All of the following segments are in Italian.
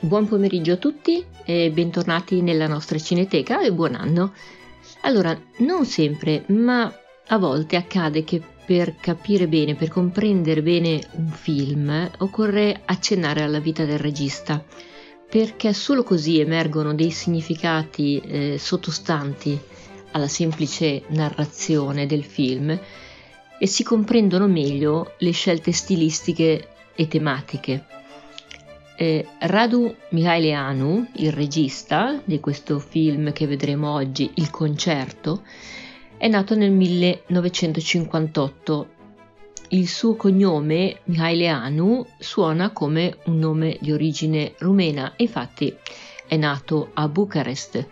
Buon pomeriggio a tutti e bentornati nella nostra cineteca e buon anno. Allora, non sempre, ma a volte accade che per capire bene, per comprendere bene un film, occorre accennare alla vita del regista, perché solo così emergono dei significati eh, sottostanti alla semplice narrazione del film e si comprendono meglio le scelte stilistiche e tematiche. Eh, Radu Mihaileanu, il regista di questo film che vedremo oggi, Il concerto, è nato nel 1958. Il suo cognome, Mihaileanu, suona come un nome di origine rumena, infatti è nato a Bucarest.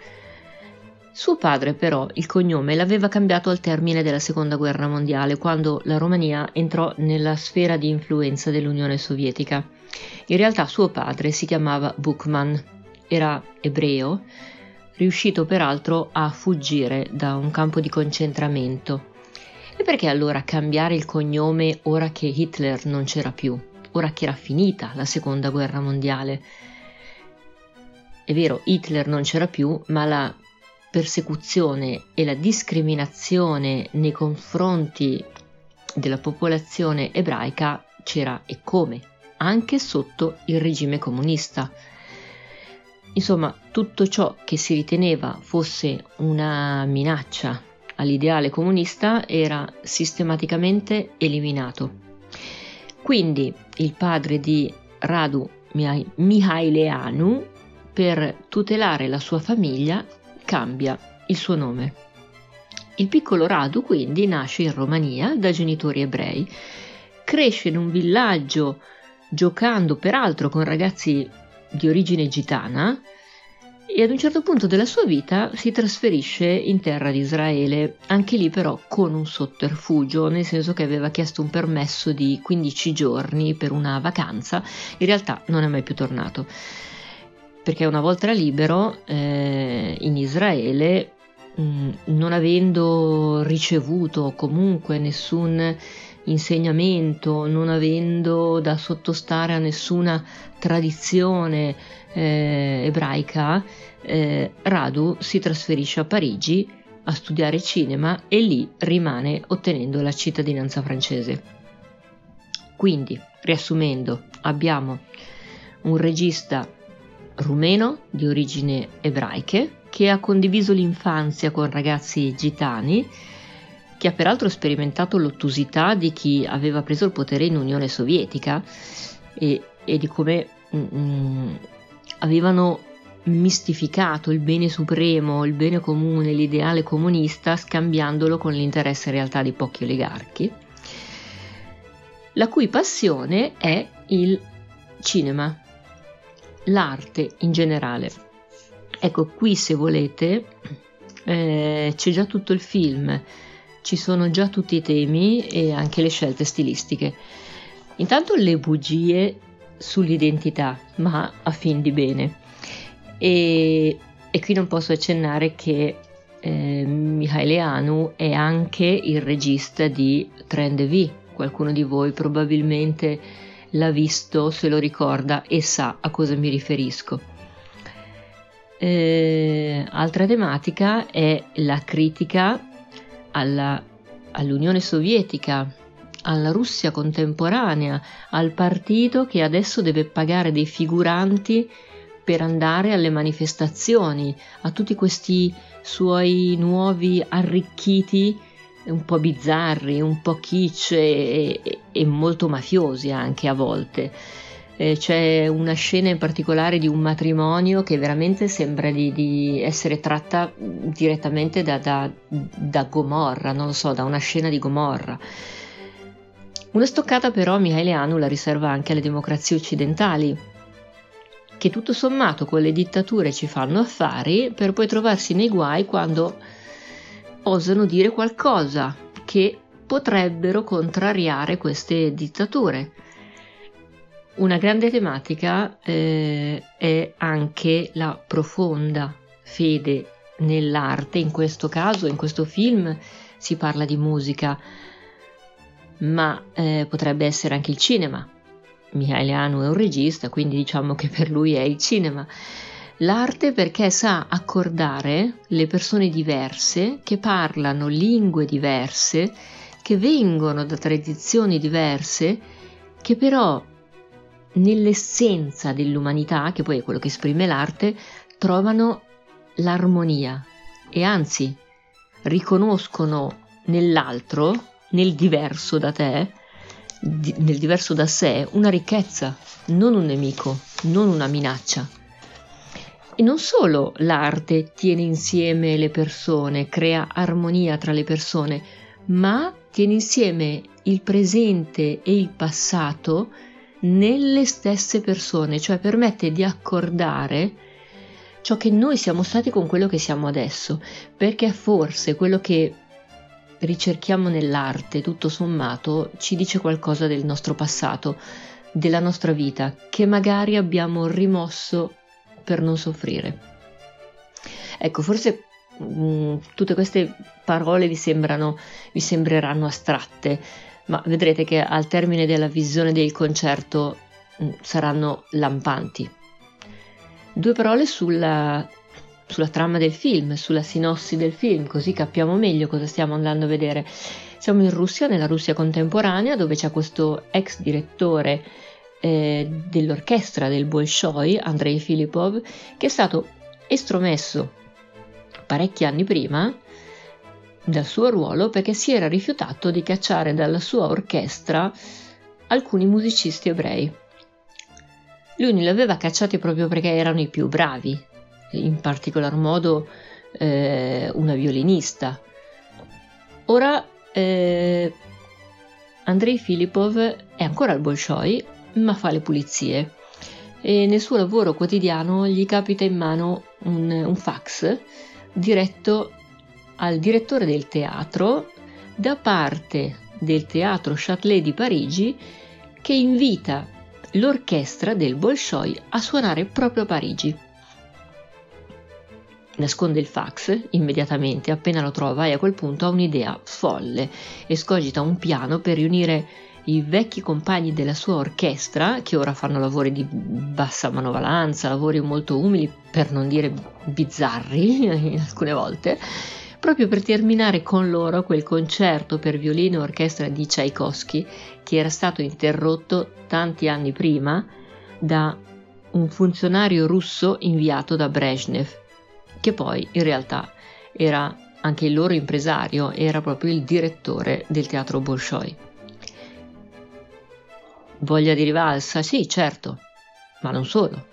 Suo padre però il cognome l'aveva cambiato al termine della seconda guerra mondiale, quando la Romania entrò nella sfera di influenza dell'Unione Sovietica. In realtà suo padre si chiamava Bukman, era ebreo riuscito peraltro a fuggire da un campo di concentramento. E perché allora cambiare il cognome ora che Hitler non c'era più, ora che era finita la seconda guerra mondiale? È vero, Hitler non c'era più, ma la persecuzione e la discriminazione nei confronti della popolazione ebraica c'era e come, anche sotto il regime comunista. Insomma, tutto ciò che si riteneva fosse una minaccia all'ideale comunista era sistematicamente eliminato. Quindi il padre di Radu Mihaileanu, per tutelare la sua famiglia, cambia il suo nome. Il piccolo Radu quindi nasce in Romania da genitori ebrei, cresce in un villaggio giocando peraltro con ragazzi di origine gitana e ad un certo punto della sua vita si trasferisce in terra di Israele, anche lì però con un sotterfugio, nel senso che aveva chiesto un permesso di 15 giorni per una vacanza, in realtà non è mai più tornato, perché una volta libero eh, in Israele, mh, mm, non avendo ricevuto comunque nessun insegnamento, non avendo da sottostare a nessuna tradizione eh, ebraica, eh, Radu si trasferisce a Parigi a studiare cinema e lì rimane ottenendo la cittadinanza francese. Quindi, riassumendo, abbiamo un regista rumeno di origini ebraiche che ha condiviso l'infanzia con ragazzi gitani che ha peraltro sperimentato l'ottusità di chi aveva preso il potere in Unione Sovietica e, e di come mm, mm, avevano mistificato il bene supremo, il bene comune, l'ideale comunista, scambiandolo con l'interesse in realtà di pochi oligarchi, la cui passione è il cinema, l'arte in generale. Ecco, qui se volete eh, c'è già tutto il film, ci sono già tutti i temi e anche le scelte stilistiche. Intanto le bugie sull'identità, ma a fin di bene. E, e qui non posso accennare che eh, Michaele Anu è anche il regista di Trend V. Qualcuno di voi probabilmente l'ha visto, se lo ricorda e sa a cosa mi riferisco. Eh, altra tematica è la critica alla, all'Unione Sovietica, alla Russia contemporanea, al partito che adesso deve pagare dei figuranti per andare alle manifestazioni, a tutti questi suoi nuovi arricchiti un po' bizzarri, un po' kitsch e, e, e molto mafiosi anche a volte. Eh, c'è una scena in particolare di un matrimonio che veramente sembra di, di essere tratta direttamente da, da, da Gomorra, non lo so, da una scena di Gomorra. Una stoccata però Mihail Anu la riserva anche alle democrazie occidentali, che tutto sommato con le dittature ci fanno affari per poi trovarsi nei guai quando osano dire qualcosa che potrebbero contrariare queste dittature. Una grande tematica eh, è anche la profonda fede nell'arte, in questo caso, in questo film si parla di musica, ma eh, potrebbe essere anche il cinema. Mihailianu è un regista, quindi diciamo che per lui è il cinema. L'arte perché sa accordare le persone diverse, che parlano lingue diverse, che vengono da tradizioni diverse, che però nell'essenza dell'umanità, che poi è quello che esprime l'arte, trovano l'armonia e anzi riconoscono nell'altro, nel diverso da te, nel diverso da sé, una ricchezza, non un nemico, non una minaccia. E non solo l'arte tiene insieme le persone, crea armonia tra le persone, ma tiene insieme il presente e il passato nelle stesse persone, cioè permette di accordare ciò che noi siamo stati con quello che siamo adesso, perché forse quello che ricerchiamo nell'arte, tutto sommato, ci dice qualcosa del nostro passato, della nostra vita, che magari abbiamo rimosso per non soffrire. Ecco, forse mh, mm, tutte queste parole vi, sembrano, vi sembreranno astratte, ma vedrete che al termine della visione del concerto mh, mm, saranno lampanti. Due parole sulla, sulla trama del film, sulla sinossi del film, così capiamo meglio cosa stiamo andando a vedere. Siamo in Russia, nella Russia contemporanea, dove c'è questo ex direttore eh, dell'orchestra del Bolshoi, Andrei Filipov, che è stato estromesso parecchi anni prima dal suo ruolo perché si era rifiutato di cacciare dalla sua orchestra alcuni musicisti ebrei. Lui li aveva cacciati proprio perché erano i più bravi, in particolar modo eh, una violinista. Ora eh, Andrei Filipov è ancora al Bolshoi, ma fa le pulizie e nel suo lavoro quotidiano gli capita in mano un, un fax diretto al direttore del teatro da parte del teatro Châtelet di Parigi che invita l'orchestra del Bolshoi a suonare proprio a Parigi. Nasconde il fax immediatamente appena lo trova e a quel punto ha un'idea folle e scogita un piano per riunire i vecchi compagni della sua orchestra, che ora fanno lavori di bassa manovalanza, lavori molto umili, per non dire bizzarri alcune volte, proprio per terminare con loro quel concerto per violino e orchestra di Tchaikovsky che era stato interrotto tanti anni prima da un funzionario russo inviato da Brezhnev, che poi in realtà era anche il loro impresario, era proprio il direttore del teatro Bolshoi. Voglia di rivalsa? Sì, certo, ma non solo.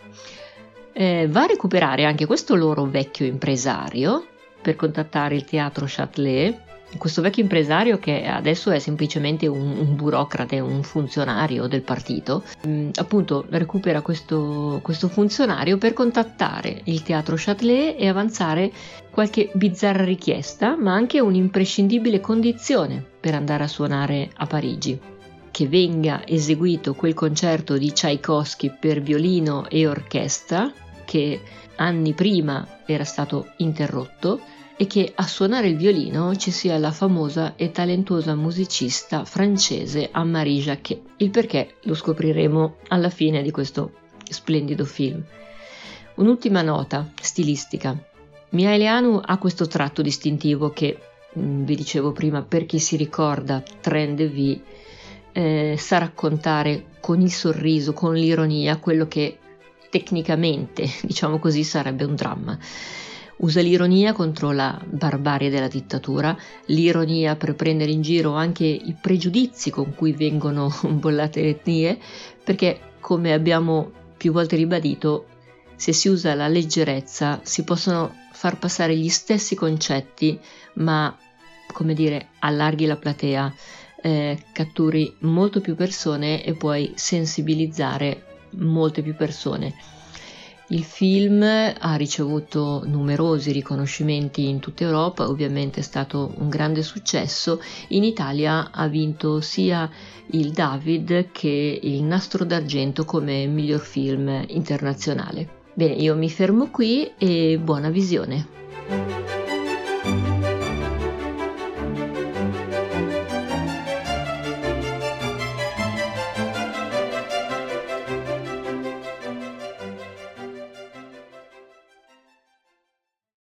Eh, va a recuperare anche questo loro vecchio impresario per contattare il teatro Châtelet, questo vecchio impresario che adesso è semplicemente un, un burocrate, un funzionario del partito, mm, appunto recupera questo, questo, funzionario per contattare il teatro Châtelet e avanzare qualche bizzarra richiesta, ma anche un'imprescindibile condizione per andare a suonare a Parigi. Che venga eseguito quel concerto di Tchaikovsky per violino e orchestra che anni prima era stato interrotto e che a suonare il violino ci sia la famosa e talentuosa musicista francese Anne-Marie Jacquet. Il perché lo scopriremo alla fine di questo splendido film. Un'ultima nota stilistica. Mihailianu ha questo tratto distintivo che, mm, vi dicevo prima, per chi si ricorda Trend V, eh, sa raccontare con il sorriso, con l'ironia, quello che tecnicamente, diciamo così, sarebbe un dramma. Usa l'ironia contro la barbarie della dittatura, l'ironia per prendere in giro anche i pregiudizi con cui vengono bollate le etnie, perché come abbiamo più volte ribadito, se si usa la leggerezza si possono far passare gli stessi concetti, ma come dire, allarghi la platea, eh, catturi molto più persone e puoi sensibilizzare molte più persone. Il film ha ricevuto numerosi riconoscimenti in tutta Europa, ovviamente è stato un grande successo. In Italia ha vinto sia il David che il Nastro d'Argento come miglior film internazionale. Bene, io mi fermo qui e buona visione.